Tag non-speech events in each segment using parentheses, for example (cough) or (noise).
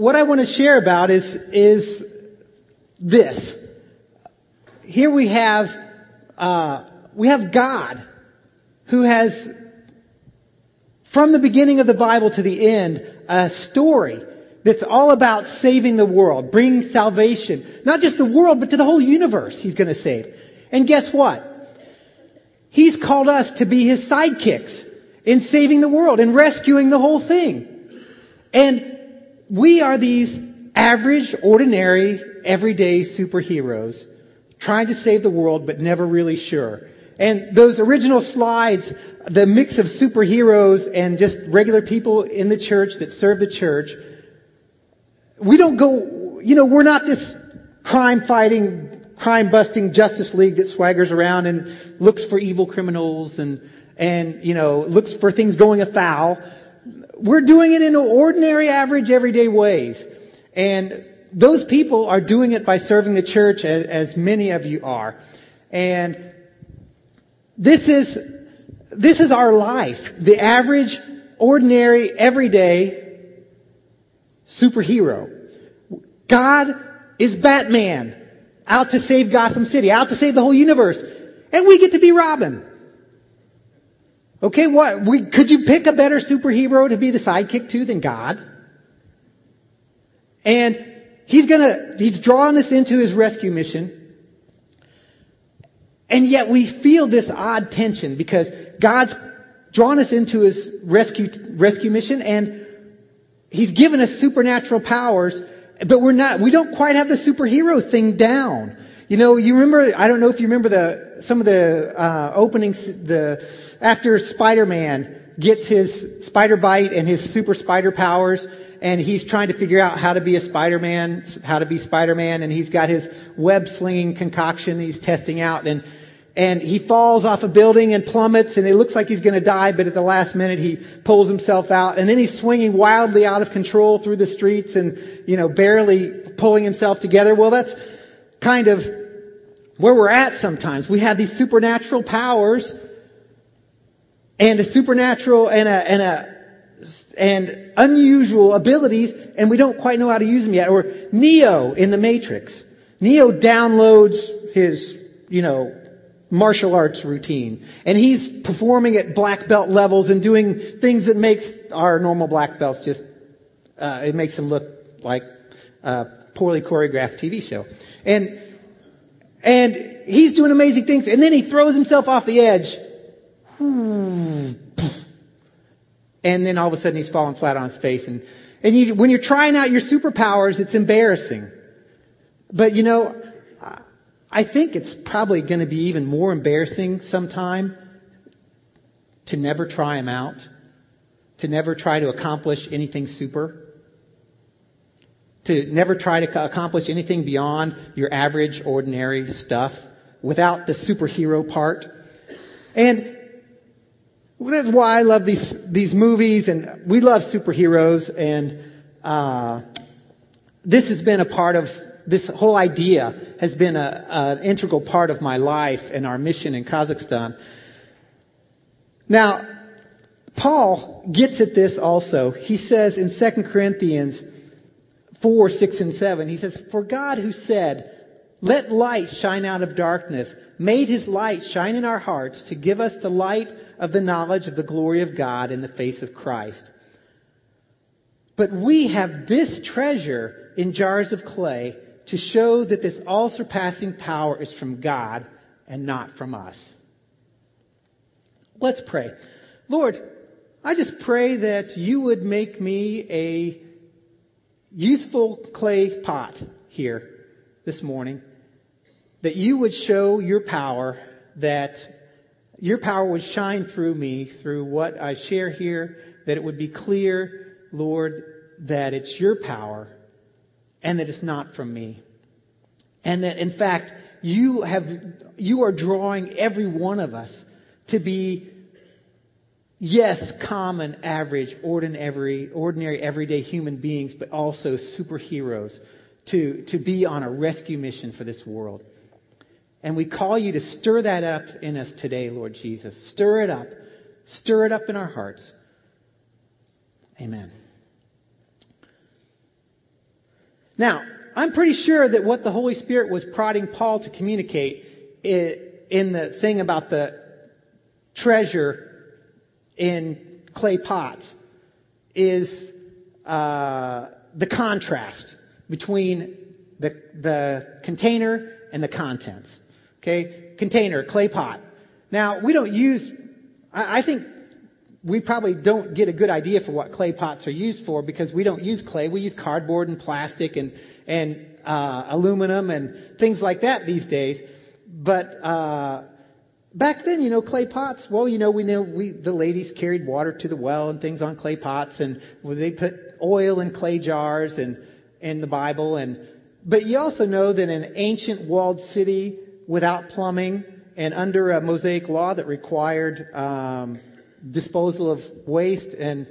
what I want to share about is, is this. Here we have, uh, we have God who has, from the beginning of the Bible to the end, a story that's all about saving the world, bringing salvation, not just the world, but to the whole universe he's going to save. And guess what? He's called us to be his sidekicks in saving the world and rescuing the whole thing. And we are these average, ordinary, everyday superheroes trying to save the world but never really sure. And those original slides, the mix of superheroes and just regular people in the church that serve the church, we don't go, you know, we're not this crime fighting, crime busting Justice League that swaggers around and looks for evil criminals and, and, you know, looks for things going afoul. We're doing it in ordinary, average, everyday ways. And those people are doing it by serving the church as, as many of you are. And this is, this is our life. The average, ordinary, everyday superhero. God is Batman, out to save Gotham City, out to save the whole universe. And we get to be Robin. Okay, what? We, could you pick a better superhero to be the sidekick to than God? And he's gonna, he's drawing us into his rescue mission. And yet we feel this odd tension because God's drawn us into his rescue, rescue mission and he's given us supernatural powers, but we're not, we don't quite have the superhero thing down. You know, you remember, I don't know if you remember the, some of the, uh, openings, the, after Spider-Man gets his spider bite and his super spider powers, and he's trying to figure out how to be a Spider-Man, how to be Spider-Man, and he's got his web slinging concoction he's testing out, and and he falls off a building and plummets and it looks like he's going to die, but at the last minute he pulls himself out and then he's swinging wildly out of control through the streets and, you know, barely pulling himself together. Well, that's kind of where we're at sometimes. We have these supernatural powers and a supernatural and a, and a, and unusual abilities and we don't quite know how to use them yet. Or Neo in the Matrix. Neo downloads his, you know, martial arts routine. And he's performing at black belt levels and doing things that makes our normal black belts just, uh, it makes them look like a poorly choreographed TV show. And, and he's doing amazing things. And then he throws himself off the edge. Hmm. And then all of a sudden he's falling flat on his face. And, and you, when you're trying out your superpowers, it's embarrassing. But you know, I think it's probably going to be even more embarrassing sometime to never try them out, to never try to accomplish anything super, to never try to accomplish anything beyond your average, ordinary stuff without the superhero part. And that's why I love these these movies, and we love superheroes, and uh, this has been a part of this whole idea has been an integral part of my life and our mission in Kazakhstan. Now, Paul gets at this also. He says in 2 Corinthians 4, 6, and 7, he says, For God who said, Let light shine out of darkness, made his light shine in our hearts to give us the light of the knowledge of the glory of God in the face of Christ. But we have this treasure in jars of clay to show that this all surpassing power is from God and not from us. Let's pray. Lord, I just pray that you would make me a useful clay pot here this morning, that you would show your power, that your power would shine through me, through what I share here, that it would be clear, Lord, that it's your power and that it's not from me. And that in fact, you have, you are drawing every one of us to be, yes, common, average, ordinary, ordinary, everyday human beings, but also superheroes to, to be on a rescue mission for this world. And we call you to stir that up in us today, Lord Jesus. Stir it up. Stir it up in our hearts. Amen. Now, I'm pretty sure that what the Holy Spirit was prodding Paul to communicate in the thing about the treasure in clay pots is uh, the contrast between the, the container and the contents. Okay, container, clay pot. Now we don't use. I, I think we probably don't get a good idea for what clay pots are used for because we don't use clay. We use cardboard and plastic and and uh, aluminum and things like that these days. But uh, back then, you know, clay pots. Well, you know, we know we the ladies carried water to the well and things on clay pots, and they put oil in clay jars and in the Bible. And but you also know that an ancient walled city without plumbing and under a Mosaic law that required um, disposal of waste and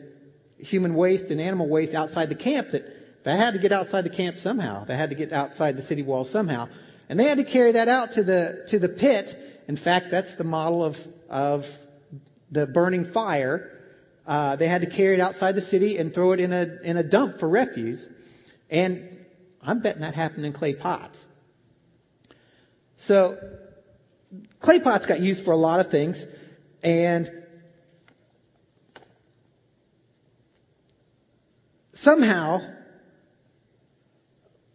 human waste and animal waste outside the camp that they had to get outside the camp somehow. They had to get outside the city walls somehow. And they had to carry that out to the, to the pit. In fact, that's the model of, of the burning fire. Uh, they had to carry it outside the city and throw it in a, in a dump for refuse. And I'm betting that happened in clay pots. So, clay pots got used for a lot of things. And somehow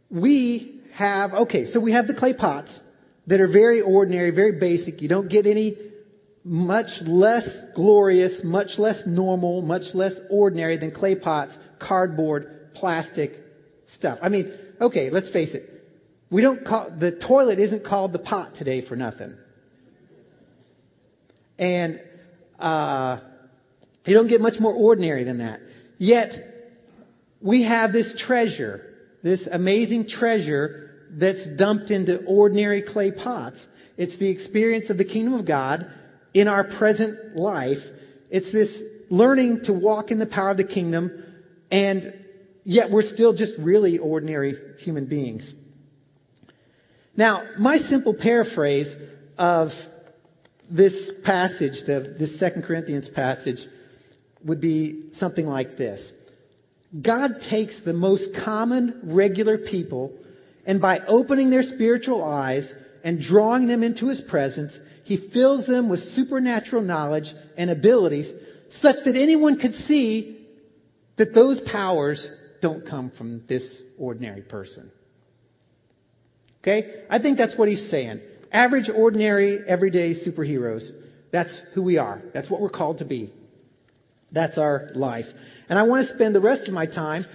we have, okay, so we have the clay pots that are very ordinary, very basic. You don't get any much less glorious, much less normal, much less ordinary than clay pots, cardboard, plastic stuff. I mean, okay, let's face it. We don't call, the toilet isn't called the pot today for nothing. And, uh, you don't get much more ordinary than that. Yet, we have this treasure, this amazing treasure that's dumped into ordinary clay pots. It's the experience of the kingdom of God in our present life. It's this learning to walk in the power of the kingdom, and yet we're still just really ordinary human beings. Now, my simple paraphrase of this passage, the, this Second Corinthians passage, would be something like this. God takes the most common, regular people, and by opening their spiritual eyes and drawing them into His presence, He fills them with supernatural knowledge and abilities such that anyone could see that those powers don't come from this ordinary person. Okay? I think that's what he's saying. Average, ordinary, everyday superheroes. That's who we are. That's what we're called to be. That's our life. And I want to spend the rest of my time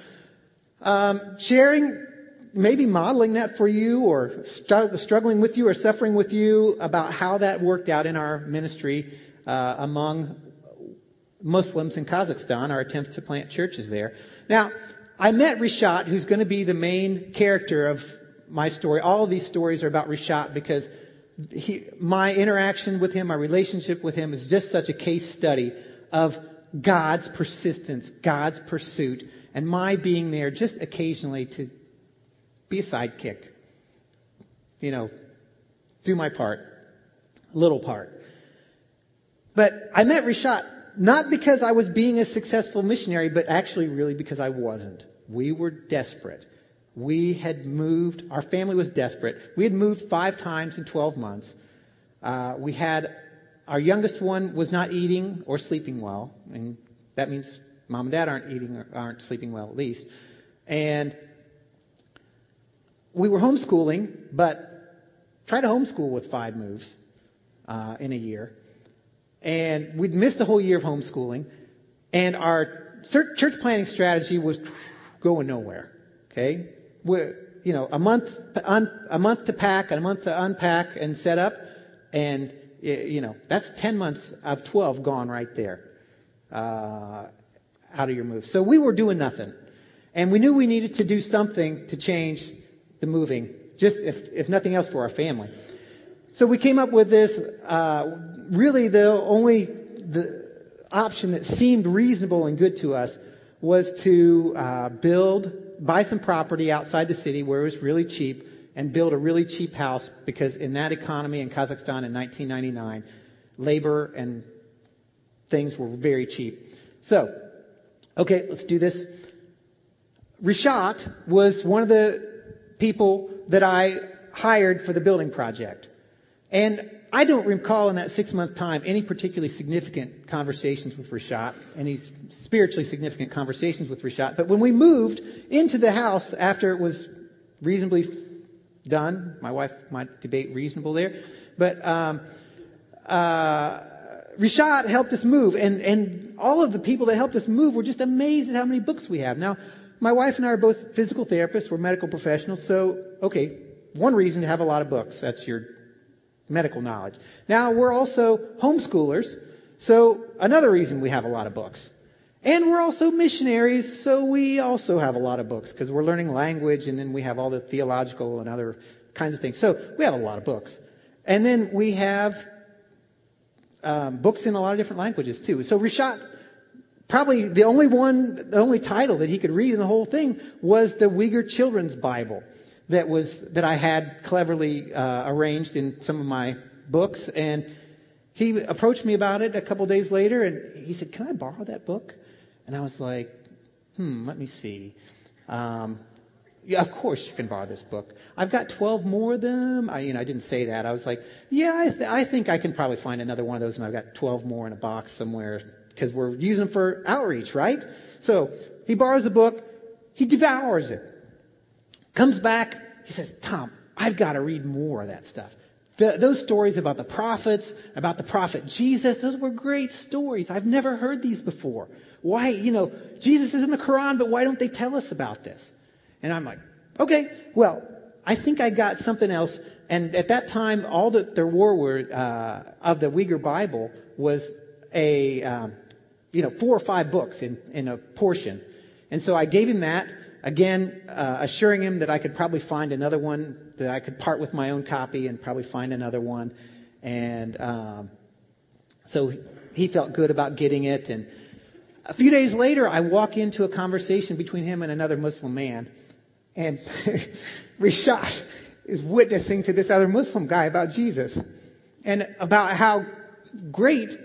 um, sharing, maybe modeling that for you, or struggling with you, or suffering with you about how that worked out in our ministry uh, among Muslims in Kazakhstan, our attempts to plant churches there. Now, I met Rishat, who's going to be the main character of my story. All these stories are about Rishat because he, my interaction with him, my relationship with him is just such a case study of God's persistence, God's pursuit, and my being there just occasionally to be a sidekick. You know, do my part. Little part. But I met Rishat not because I was being a successful missionary, but actually really because I wasn't. We were desperate. We had moved, our family was desperate. We had moved five times in 12 months. Uh, we had our youngest one was not eating or sleeping well, and that means mom and dad aren't eating or aren't sleeping well at least. And we were homeschooling, but try to homeschool with five moves uh, in a year. And we'd missed a whole year of homeschooling, and our church planting strategy was going nowhere. Okay, we're, you know, a month, a month to pack, and a month to unpack and set up, and you know, that's 10 months of 12 gone right there, uh, out of your move. So we were doing nothing. And we knew we needed to do something to change the moving, just if, if nothing else for our family. So we came up with this, uh, really the only, the option that seemed reasonable and good to us was to, uh, build, buy some property outside the city where it was really cheap and build a really cheap house because in that economy in Kazakhstan in 1999, labor and things were very cheap. So, okay, let's do this. Rishat was one of the people that I hired for the building project. And I don't recall in that six month time any particularly significant conversations with Rishat, any spiritually significant conversations with Rishat. But when we moved into the house after it was reasonably done, my wife might debate reasonable there, but um, uh, helped us move, and, and all of the people that helped us move were just amazed at how many books we have. Now, my wife and I are both physical therapists, we're medical professionals, so, okay, one reason to have a lot of books. That's your medical knowledge. Now, we're also homeschoolers, so another reason we have a lot of books. And we're also missionaries, so we also have a lot of books because we're learning language and then we have all the theological and other kinds of things. So we have a lot of books. And then we have um, books in a lot of different languages too. So Rishat, probably the only one, the only title that he could read in the whole thing was the Uyghur Children's Bible that was that I had cleverly uh, arranged in some of my books. And he approached me about it a couple days later, and he said, "Can I borrow that book?" And I was like, "Hmm, let me see." Um, yeah, of course you can borrow this book. I've got 12 more of them. I, you know, I didn't say that. I was like, yeah, I, th- I think I can probably find another one of those, and I've got 12 more in a box somewhere because we're using for outreach, right? So he borrows the book, he devours it, comes back, he says, Tom, I've got to read more of that stuff. The, those stories about the prophets, about the prophet Jesus, those were great stories. I've never heard these before. Why, you know, Jesus is in the Quran, but why don't they tell us about this? And I'm like, okay, well, I think I got something else. And at that time, all that there were, were uh, of the Uyghur Bible was a, um, you know, four or five books in, in a portion. And so I gave him that, again, uh, assuring him that I could probably find another one, that I could part with my own copy and probably find another one. And um, so he felt good about getting it. And a few days later, I walk into a conversation between him and another Muslim man. And (laughs) Rishat is witnessing to this other Muslim guy about Jesus and about how great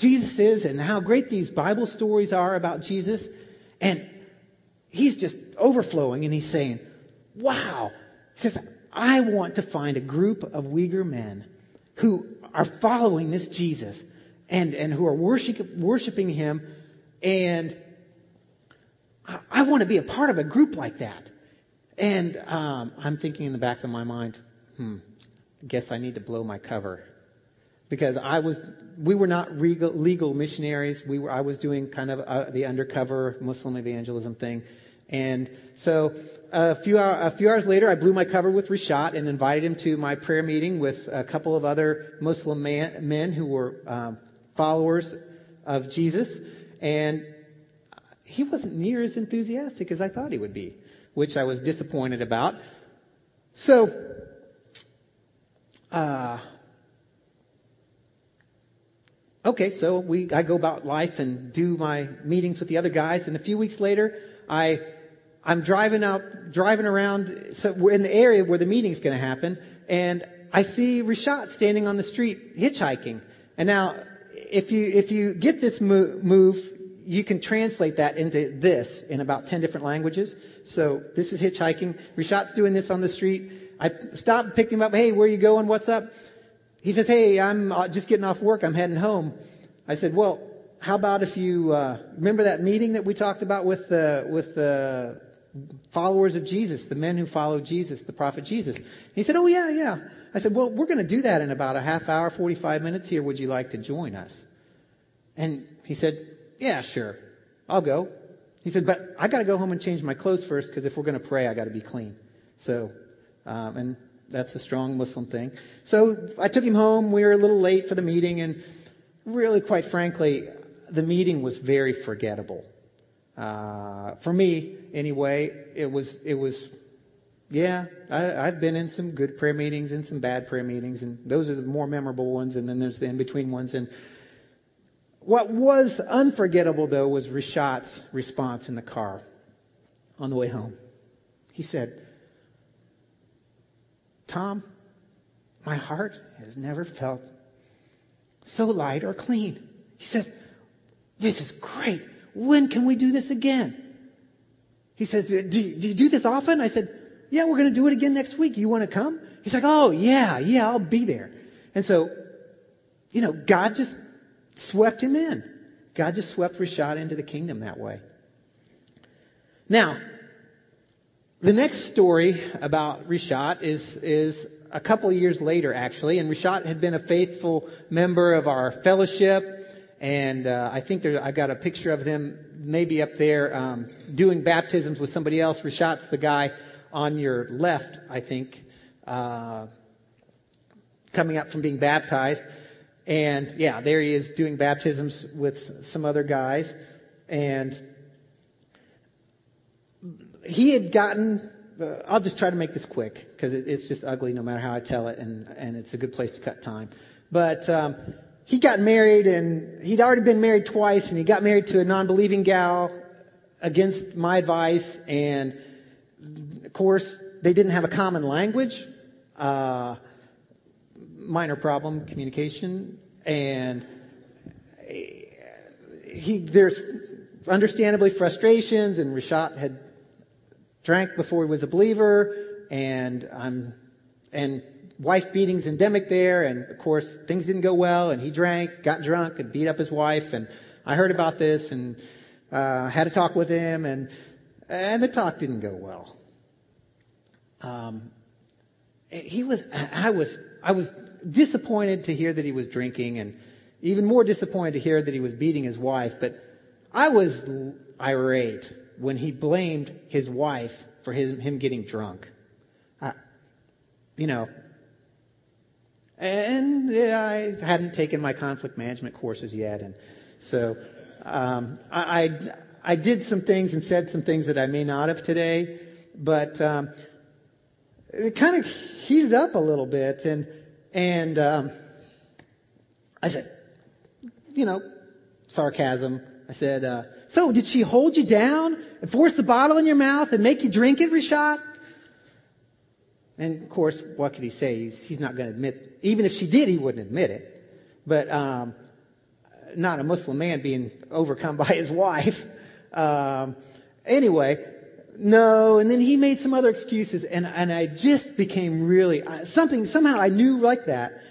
Jesus is and how great these Bible stories are about Jesus. And he's just overflowing and he's saying, wow. He says, I want to find a group of Uyghur men who are following this Jesus and, and who are worship, worshiping him. And I, I want to be a part of a group like that. And um, I'm thinking in the back of my mind, hmm, guess I need to blow my cover. Because I was, we were not legal, missionaries. We were, I was doing kind of uh, the undercover Muslim evangelism thing. And so a few, hour, a few hours later, I blew my cover with Rishat and invited him to my prayer meeting with a couple of other Muslim man, men who were um, followers of Jesus. And he wasn't near as enthusiastic as I thought he would be which I was disappointed about. So, uh, okay, so we, I go about life and do my meetings with the other guys, and a few weeks later, I, I'm driving out, driving around, so we're in the area where the meeting's going to happen, and I see Rishat standing on the street hitchhiking. And now, if you if you get this move, you can translate that into this in about 10 different languages. So this is hitchhiking. Rishat's doing this on the street. I stopped and picked him up. Hey, where you going? What's up? He says, hey, I'm uh, just getting off work. I'm heading home. I said, well, how about if you, uh, remember that meeting that we talked about with the, with the followers of Jesus, the men who followed Jesus, the prophet Jesus? He said, oh yeah, yeah. I said, well, we're going to do that in about a half hour, 45 minutes here. Would you like to join us? And he said, yeah, sure. I'll go. He said, but I got to go home and change my clothes first because if we're going to pray, I got to be clean. So, um, and that's a strong Muslim thing. So I took him home. We were a little late for the meeting, and really, quite frankly, the meeting was very forgettable. Uh, for me, anyway, it was it was. Yeah, I, I've been in some good prayer meetings and some bad prayer meetings, and those are the more memorable ones. And then there's the in between ones. And what was unforgettable, though, was Rishat's response in the car on the way home. He said, Tom, my heart has never felt so light or clean. He says, This is great. When can we do this again? He says, do you, do you do this often? I said, yeah, we're going to do it again next week. You want to come? He's like, oh yeah, yeah, I'll be there. And so, you know, God just swept him in. God just swept Rishat into the kingdom that way. Now, the next story about Rishat is, is a couple of years later, actually, and Rishat had been a faithful member of our fellowship, and uh, I think there, I got a picture of him maybe up there um, doing baptisms with somebody else. Rishat's the guy on your left, I think, uh, coming up from being baptized. And yeah, there he is doing baptisms with some other guys. And he had gotten, uh, I'll just try to make this quick because it, it's just ugly no matter how I tell it and, and it's a good place to cut time. But, um, he got married and he'd already been married twice and he got married to a non-believing gal against my advice and of course they didn't have a common language. Uh, minor problem, communication, and he, there's understandably frustrations, and Rishat had drank before he was a believer, and I'm, and wife beating's endemic there, and of course things didn't go well, and he drank, got drunk, and beat up his wife, and I heard about this, and uh, had a talk with him, and and the talk didn't go well. Um, he was, I was, I was disappointed to hear that he was drinking and even more disappointed to hear that he was beating his wife, but I was irate when he blamed his wife for his, him getting drunk. I, you know, and I hadn't taken my conflict management courses yet, and so um, I, I, I did some things and said some things that I may not have today, but um, it kind of heated up a little bit, and and um, I said, you know, sarcasm. I said, uh, so did she hold you down and force the bottle in your mouth and make you drink it, Rishat? And of course, what could he say? He's, he's not going to admit. Even if she did, he wouldn't admit it. But um, not a Muslim man being overcome (laughs) by his wife. Um, anyway, no, and then he made some other excuses, and, and I just became really, something, somehow I knew like that,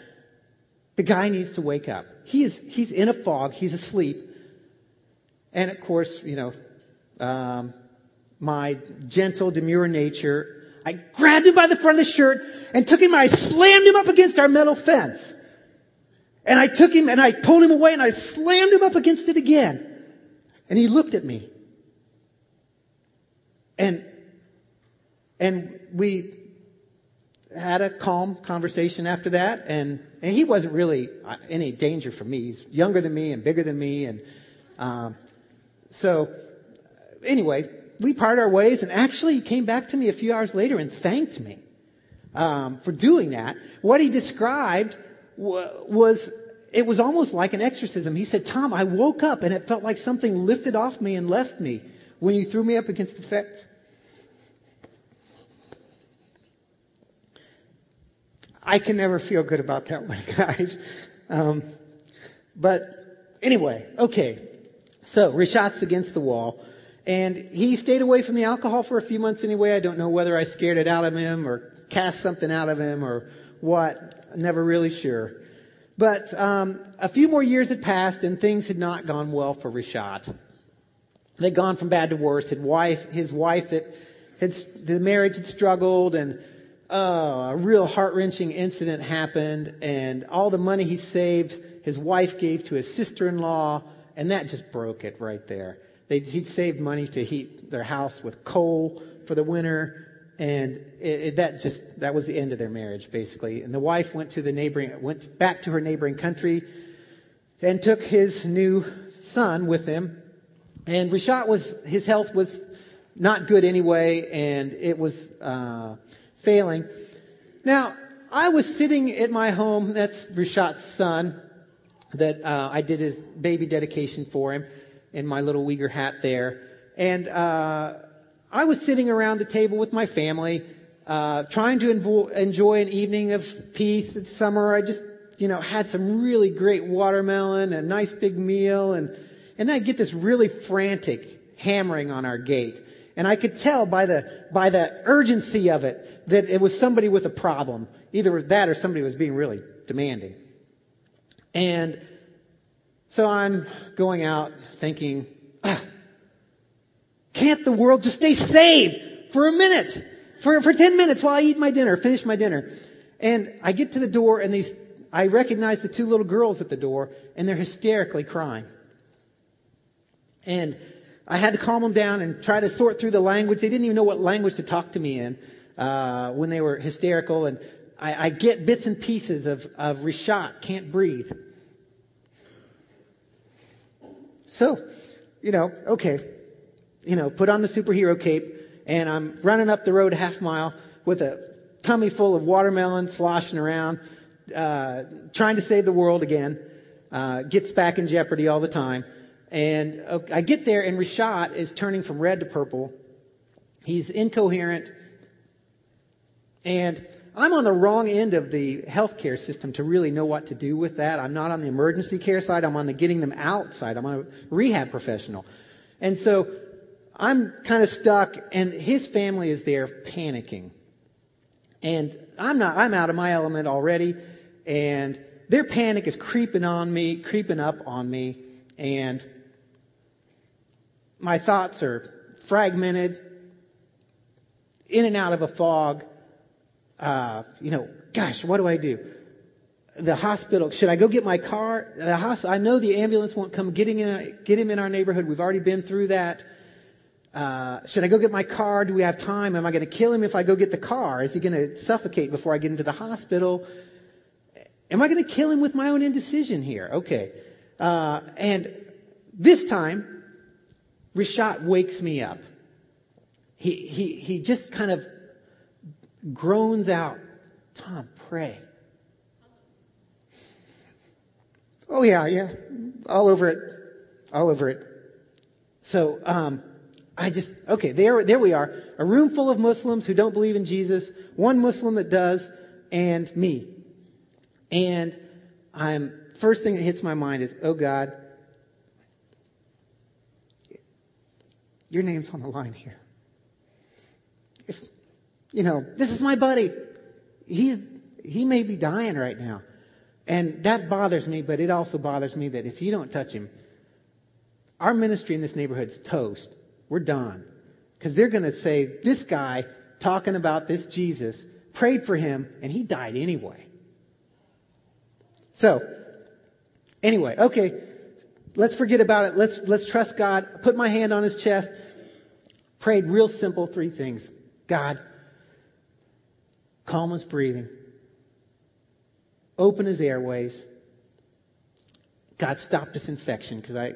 the guy needs to wake up. He is, he's in a fog, he's asleep. And of course, you know, um, my gentle, demure nature, I grabbed him by the front of the shirt and took him, and I slammed him up against our metal fence. And I took him and I pulled him away and I slammed him up against it again. And he looked at me. And, and we had a calm conversation after that, and, and he wasn't really uh, any danger for me. He's younger than me and bigger than me, and um, so anyway, we parted our ways, and actually he came back to me a few hours later and thanked me um, for doing that. What he described was it was almost like an exorcism. He said, "Tom, I woke up and it felt like something lifted off me and left me when you threw me up against the fence." I can never feel good about that one, (laughs) guys. Um, but anyway, okay. So Rishat's against the wall. And he stayed away from the alcohol for a few months anyway. I don't know whether I scared it out of him or cast something out of him or what. Never really sure. But um, a few more years had passed and things had not gone well for Rishat. They'd gone from bad to worse. His wife, his wife that had, the marriage had struggled and oh, a real heart wrenching incident happened, and all the money he saved, his wife gave to his sister in law, and that just broke it right there. They'd, he'd saved money to heat their house with coal for the winter, and it, it, that just that was the end of their marriage basically. And the wife went to the neighboring went back to her neighboring country, and took his new son with him. And Rishat was his health was not good anyway, and it was. Uh, failing. Now, I was sitting at my home, that's Rishat's son, that uh, I did his baby dedication for him in my little Uyghur hat there. And uh, I was sitting around the table with my family, uh, trying to invo- enjoy an evening of peace. It's summer. I just, you know, had some really great watermelon, a nice big meal, and and I get this really frantic hammering on our gate. And I could tell by the, by the urgency of it that it was somebody with a problem. Either with that or somebody was being really demanding. And so I'm going out thinking, ah, can't the world just stay saved for a minute? For, for 10 minutes while I eat my dinner, finish my dinner. And I get to the door and these, I recognize the two little girls at the door and they're hysterically crying. And I had to calm them down and try to sort through the language. They didn't even know what language to talk to me in, uh, when they were hysterical. And I, I get bits and pieces of, of Rishat, can't breathe. So, you know, okay, you know, put on the superhero cape and I'm running up the road a half mile with a tummy full of watermelon sloshing around, uh, trying to save the world again. Uh, gets back in jeopardy all the time. And I get there and Rishat is turning from red to purple. He's incoherent. And I'm on the wrong end of the healthcare system to really know what to do with that. I'm not on the emergency care side. I'm on the getting them out side. I'm on a rehab professional. And so I'm kind of stuck and his family is there panicking. And I'm not, I'm out of my element already and their panic is creeping on me, creeping up on me and my thoughts are fragmented, in and out of a fog. Uh, you know, gosh, what do I do? The hospital, should I go get my car? The hospital, I know the ambulance won't come getting in, get him in our neighborhood. We've already been through that. Uh, should I go get my car? Do we have time? Am I going to kill him if I go get the car? Is he going to suffocate before I get into the hospital? Am I going to kill him with my own indecision here? Okay. Uh, and this time, Rishat wakes me up. He, he, he just kind of groans out, Tom, pray. Oh yeah, yeah. All over it. All over it. So, um, I just, okay, there, there we are. A room full of Muslims who don't believe in Jesus, one Muslim that does, and me. And I'm, first thing that hits my mind is, oh God, Your name's on the line here. If, you know, this is my buddy. He's, he may be dying right now. And that bothers me, but it also bothers me that if you don't touch him, our ministry in this neighborhood's toast. We're done. Because they're going to say, this guy talking about this Jesus prayed for him and he died anyway. So, anyway, okay, let's forget about it. Let's, let's trust God. Put my hand on his chest. Prayed real simple three things. God, calm his breathing. Open his airways. God, stop this infection because I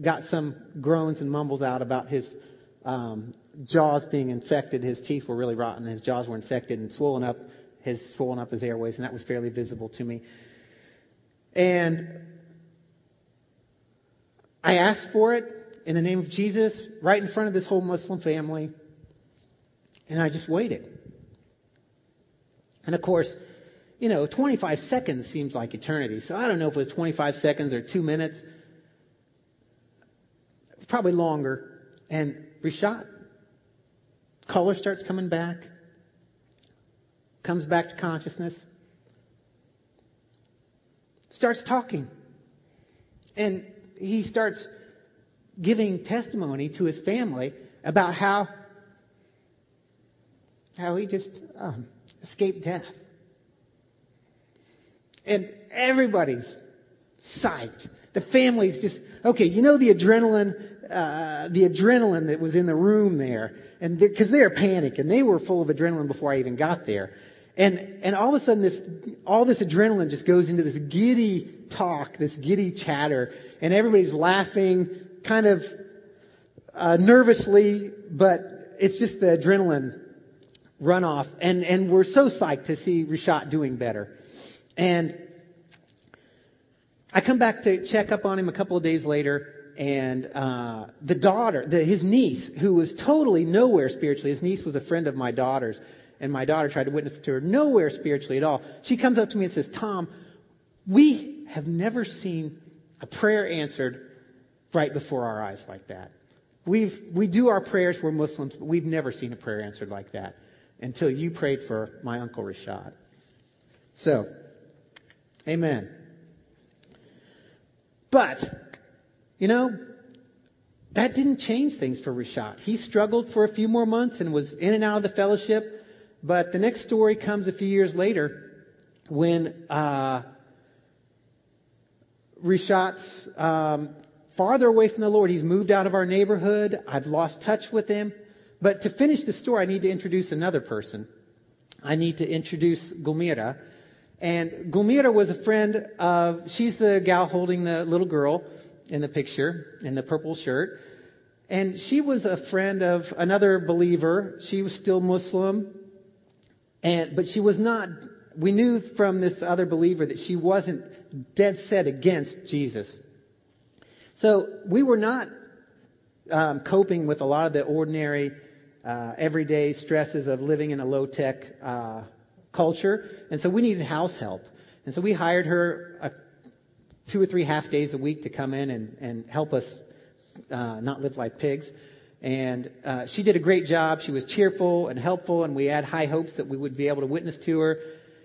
got some groans and mumbles out about his um, jaws being infected. His teeth were really rotten. His jaws were infected and swollen up. His swollen up his airways, and that was fairly visible to me. And I asked for it in the name of Jesus right in front of this whole Muslim family. And I just waited. And of course, you know, 25 seconds seems like eternity. So I don't know if it was 25 seconds or two minutes. Probably longer. And Rishat, color starts coming back, comes back to consciousness, starts talking. And he starts giving testimony to his family about how how he just um, escaped death. And everybody's psyched. The family's just okay. You know the adrenaline, uh, the adrenaline that was in the room there, and because they, they're and they were full of adrenaline before I even got there. And, and all of a sudden this, all this adrenaline just goes into this giddy talk, this giddy chatter, and everybody's laughing, kind of, uh, nervously, but it's just the adrenaline runoff. And, and we're so psyched to see Rishat doing better. And I come back to check up on him a couple of days later, and uh, the daughter, the, his niece, who was totally nowhere spiritually, his niece was a friend of my daughter's, and my daughter tried to witness to her, nowhere spiritually at all. She comes up to me and says, Tom, we have never seen a prayer answered right before our eyes like that. We've, we do our prayers, we're Muslims, but we've never seen a prayer answered like that until you prayed for my Uncle Rishat. So, amen. But, you know, that didn't change things for Rishat. He struggled for a few more months and was in and out of the fellowship. But the next story comes a few years later when uh, Rishat's um, farther away from the Lord. He's moved out of our neighborhood. I've lost touch with him. But to finish the story, I need to introduce another person. I need to introduce Gulmira. And Gulmira was a friend of, she's the gal holding the little girl in the picture in the purple shirt. And she was a friend of another believer. She was still Muslim. And, but she was not, we knew from this other believer that she wasn't dead set against Jesus. So we were not um, coping with a lot of the ordinary, uh, everyday stresses of living in a low tech uh, culture, and so we needed house help. And so we hired her a, two or three half days a week to come in and, and help us uh, not live like pigs. And uh, she did a great job. She was cheerful and helpful, and we had high hopes that we would be able to witness to her.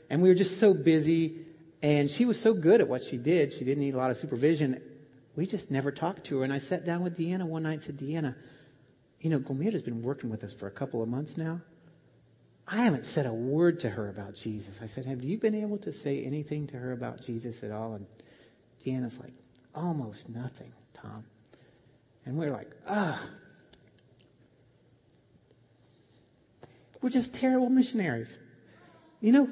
And we were just so busy, and she was so good at what she did. She didn't need a lot of supervision we just never talked to her. And I sat down with Deanna one night and said, Deanna, you know, Gulmira's been working with us for a couple of months now. I haven't said a word to her about Jesus. I said, Have you been able to say anything to her about Jesus at all? And Deanna's like, Almost nothing, Tom. And we're like, Ah. We're just terrible missionaries. You know,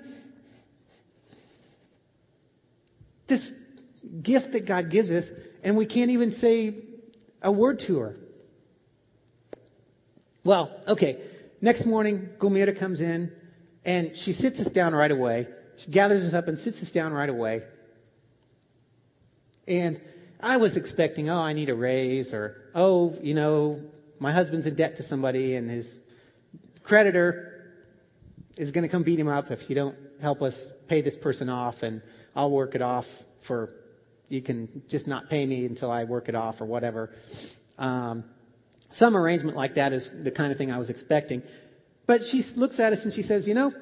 this gift that God gives us and we can't even say a word to her. Well, okay. Next morning, Gulmira comes in and she sits us down right away. She gathers us up and sits us down right away. And I was expecting, oh, I need a raise or, oh, you know, my husband's in debt to somebody and his creditor is going to come beat him up if you don't help us pay this person off and I'll work it off for you can just not pay me until I work it off or whatever. Um, some arrangement like that is the kind of thing I was expecting. But she looks at us and she says, you know,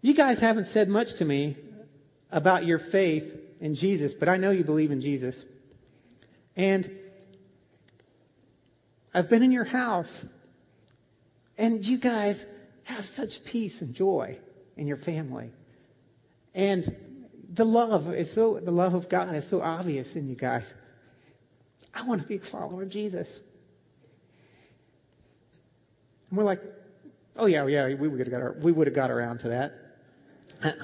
you guys haven't said much to me about your faith in Jesus, but I know you believe in Jesus. And I've been in your house and you guys have such peace and joy in your family. And the love is so, the love of God is so obvious in you guys. I want to be a follower of Jesus. And we're like, oh yeah, yeah, we would have got, we would have got around to that.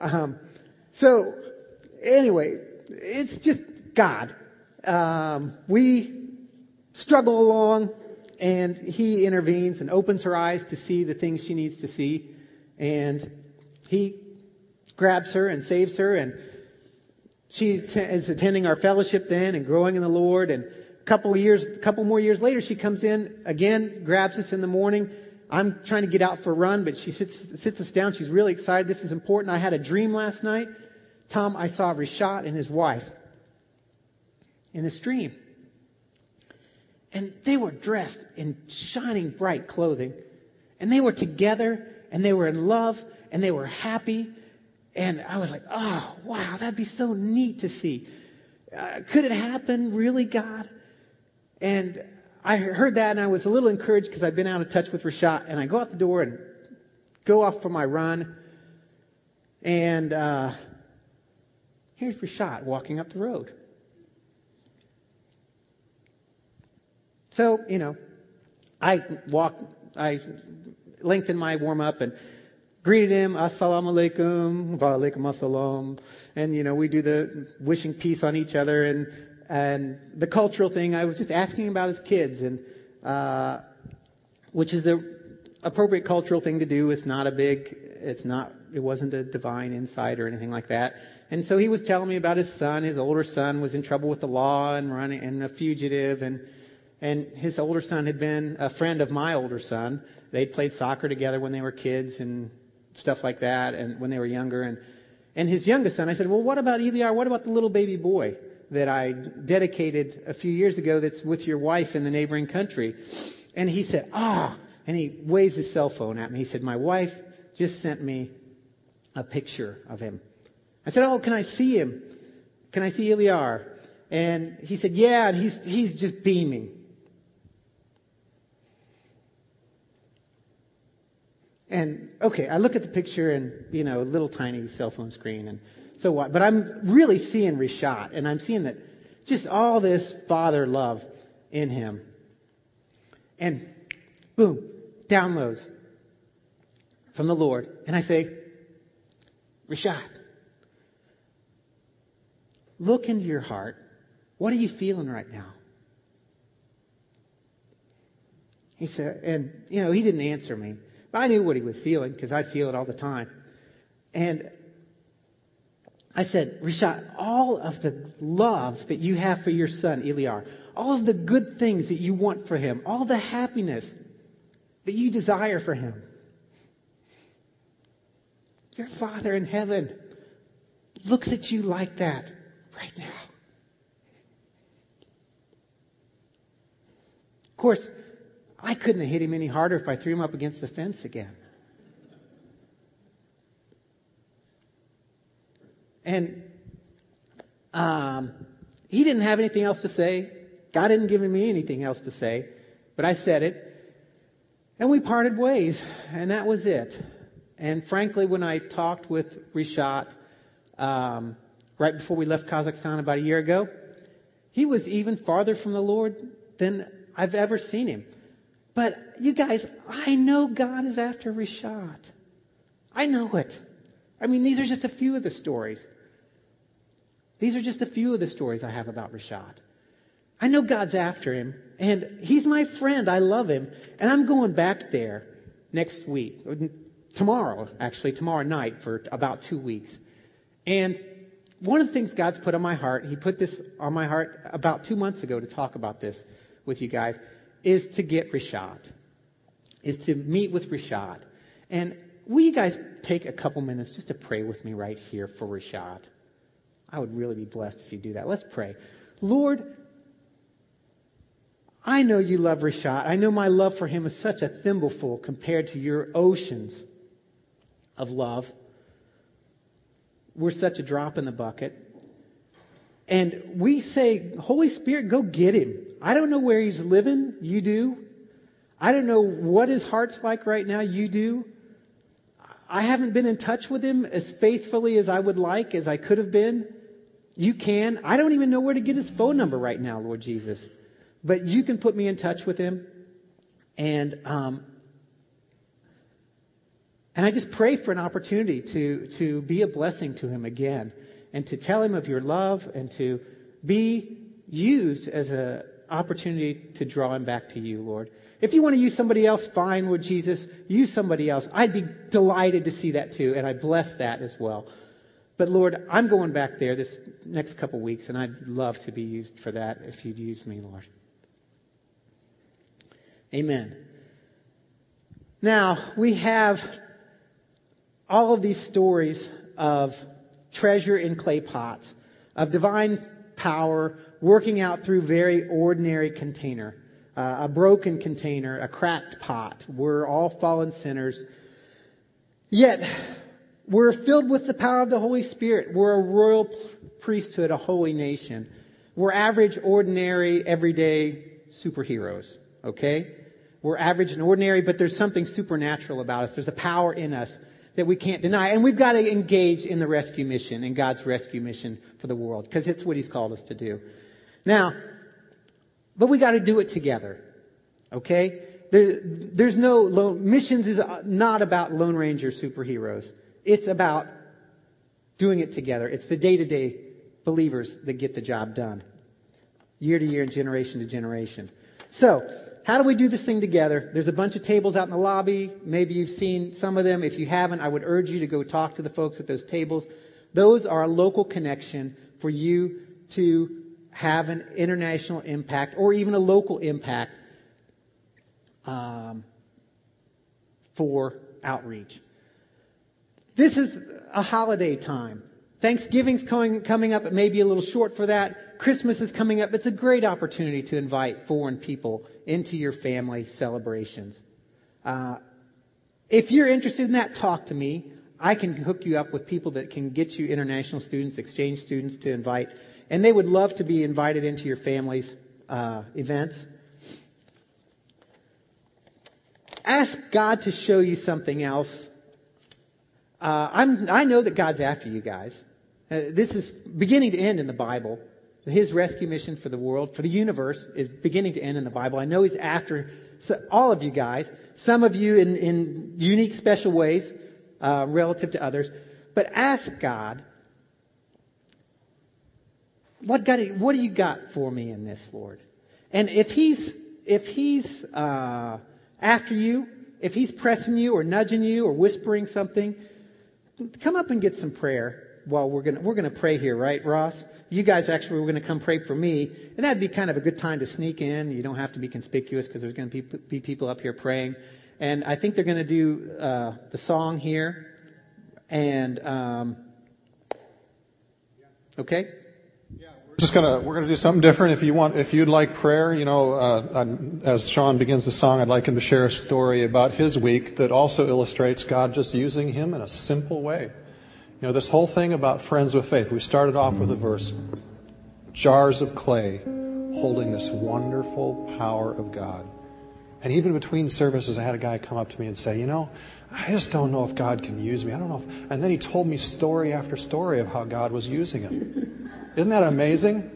(laughs) um, so anyway, it's just God. Um, we struggle along and he intervenes and opens her eyes to see the things she needs to see. And he grabs her and saves her and she t- is attending our fellowship then and growing in the Lord and couple years, a couple more years later she comes in again, grabs us in the morning. I'm trying to get out for a run, but she sits, sits us down. She's really excited. This is important. I had a dream last night. Tom, I saw Rishat and his wife in this dream. And they were dressed in shining bright clothing. And they were together and they were in love and they were happy and I was like, oh, wow, that'd be so neat to see. Uh, could it happen, really, God? And I heard that and I was a little encouraged because I'd been out of touch with Rishat. And I go out the door and go off for my run. And uh, here's Rishat walking up the road. So, you know, I walk, I lengthen my warm up and greeted him, assalamu alaikum, wa alaikum assalam. And, you know, we do the wishing peace on each other and, and the cultural thing. I was just asking about his kids and, uh, which is the appropriate cultural thing to do. It's not a big, it's not, it wasn't a divine insight or anything like that. And so he was telling me about his son. His older son was in trouble with the law and running, and a fugitive and, and his older son had been a friend of my older son. They'd played soccer together when they were kids and stuff like that, and when they were younger. And and his youngest son, I said, well, what about Eliar? What about the little baby boy that I dedicated a few years ago that's with your wife in the neighboring country. And he said, ah, and he waves his cell phone at me. He said, my wife just sent me a picture of him. I said, oh, can I see him? Can I see Iliar? And he said, yeah, and he's, he's just beaming. And okay, I look at the picture and, you know, a little tiny cell phone screen and so what? But I'm really seeing Rishat and I'm seeing that just all this father love in him. And boom, downloads from the Lord. And I say, Rishat, look into your heart. What are you feeling right now? He said, and, you know, he didn't answer me. But I knew what he was feeling because I feel it all the time. And I said, Rishat, all of the love that you have for your son, Eliar, all of the good things that you want for him, all the happiness that you desire for him, your Father in heaven looks at you like that right now. Of course, I couldn't have hit him any harder if I threw him up against the fence again. And um, he didn't have anything else to say. God hadn't given me anything else to say. But I said it. And we parted ways. And that was it. And frankly, when I talked with Rishat um, right before we left Kazakhstan about a year ago, he was even farther from the Lord than I've ever seen him. But you guys, I know God is after Rishat. I know it. I mean, these are just a few of the stories. These are just a few of the stories I have about Rishat. I know God's after him, and he's my friend. I love him, and I'm going back there next week, tomorrow, actually, tomorrow night for about two weeks. And one of the things God's put on my heart, He put this on my heart about two months ago to talk about this with you guys, is to get Rishat, is to meet with Rishat. And will you guys take a couple minutes just to pray with me right here for Rishat? I would really be blessed if you do that. Let's pray. Lord, I know you love Rishat. I know my love for him is such a thimbleful compared to your oceans of love. We're such a drop in the bucket. And we say, Holy Spirit, go get him. I don't know where he's living. You do. I don't know what his heart's like right now. You do. I haven't been in touch with him as faithfully as I would like, as I could have been. You can. I don't even know where to get his phone number right now, Lord Jesus. But you can put me in touch with him. And, um, and I just pray for an opportunity to, to be a blessing to him again and to tell him of your love and to be used as an opportunity to draw him back to you, Lord. If you want to use somebody else, fine, Lord Jesus. Use somebody else. I'd be delighted to see that too, and I bless that as well. But Lord, I'm going back there this next couple weeks, and I'd love to be used for that if you'd use me, Lord. Amen. Now, we have all of these stories of treasure in clay pots, of divine power working out through very ordinary container, uh, a broken container, a cracked pot. We're all fallen sinners. Yet, we're filled with the power of the Holy Spirit. We're a royal priesthood, a holy nation. We're average, ordinary, everyday superheroes. Okay? We're average and ordinary, but there's something supernatural about us. There's a power in us that we can't deny. And we've got to engage in the rescue mission, in God's rescue mission for the world, because it's what He's called us to do. Now, but we got to do it together. Okay? There, there's no missions is uh, not about Lone Ranger superheroes. It's about doing it together. It's the day to day believers that get the job done. Year to year and generation to generation. So, how do we do this thing together? There's a bunch of tables out in the lobby. Maybe you've seen some of them. If you haven't, I would urge you to go talk to the folks at those tables. Those are a local connection for you to have an international impact or even a local impact um, for outreach. This is a holiday time. Thanksgiving's coming, coming up. It may be a little short for that. Christmas is coming up. It's a great opportunity to invite foreign people into your family celebrations. Uh, if you're interested in that, talk to me. I can hook you up with people that can get you international students, exchange students to invite, and they would love to be invited into your family's uh, events. Ask God to show you something else. Uh, I know that God's after you guys. Uh, this is beginning to end in the Bible. His rescue mission for the world, for the universe, is beginning to end in the Bible. I know He's after all of you guys. Some of you in, in unique, special ways uh, relative to others. But ask God, what, God, what do you got for me in this, Lord? And if He's if He's uh, after you, if He's pressing you or nudging you or whispering something, come up and get some prayer while we're gonna we're gonna pray here, right, Ross? You guys actually were gonna come pray for me, and that'd be kind of a good time to sneak in. You don't have to be conspicuous because there's gonna be, be people up here praying, and I think they're gonna do uh, the song here, and um, okay. Just gonna we're gonna do something different. If you want, if you'd like prayer, you know, uh, as Sean begins the song, I'd like him to share a story about his week that also illustrates God just using him in a simple way. You know, this whole thing about friends with faith, we started off with a verse jars of clay holding this wonderful power of God. And even between services, I had a guy come up to me and say, You know, I just don't know if God can use me. I don't know if. And then he told me story after story of how God was using him. Isn't that amazing?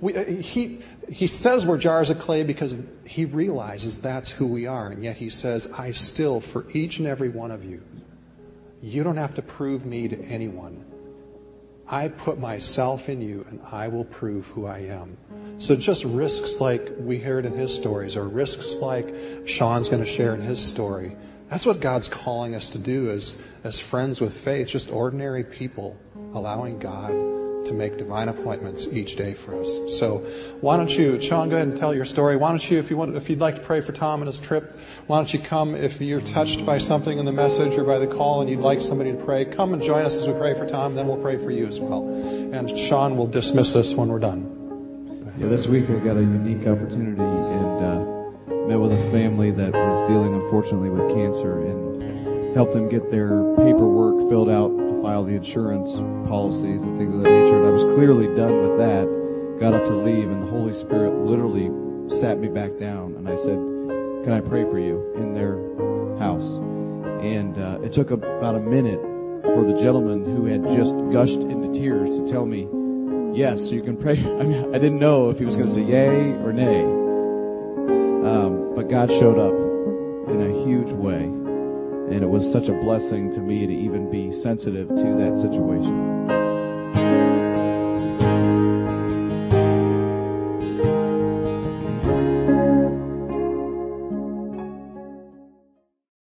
We, uh, he, he says we're jars of clay because he realizes that's who we are. And yet he says, I still, for each and every one of you, you don't have to prove me to anyone. I put myself in you and I will prove who I am. So just risks like we heard in his stories or risks like Sean's going to share in his story. That's what God's calling us to do as, as friends with faith, just ordinary people allowing God to make divine appointments each day for us. So why don't you, Sean, go ahead and tell your story. Why don't you, if you want, if you'd like to pray for Tom and his trip, why don't you come if you're touched by something in the message or by the call and you'd like somebody to pray, come and join us as we pray for Tom, then we'll pray for you as well. And Sean will dismiss us when we're done. Yeah, this week I got a unique opportunity and uh, met with a family that was dealing unfortunately with cancer and helped them get their paperwork filled out file the insurance policies and things of that nature. And I was clearly done with that. Got up to leave, and the Holy Spirit literally sat me back down, and I said, "Can I pray for you?" in their house. And uh, it took about a minute for the gentleman who had just gushed into tears to tell me, "Yes, you can pray." (laughs) I mean, I didn't know if he was going to say yay or nay. Um, but God showed up in a huge way and it was such a blessing to me to even be sensitive to that situation.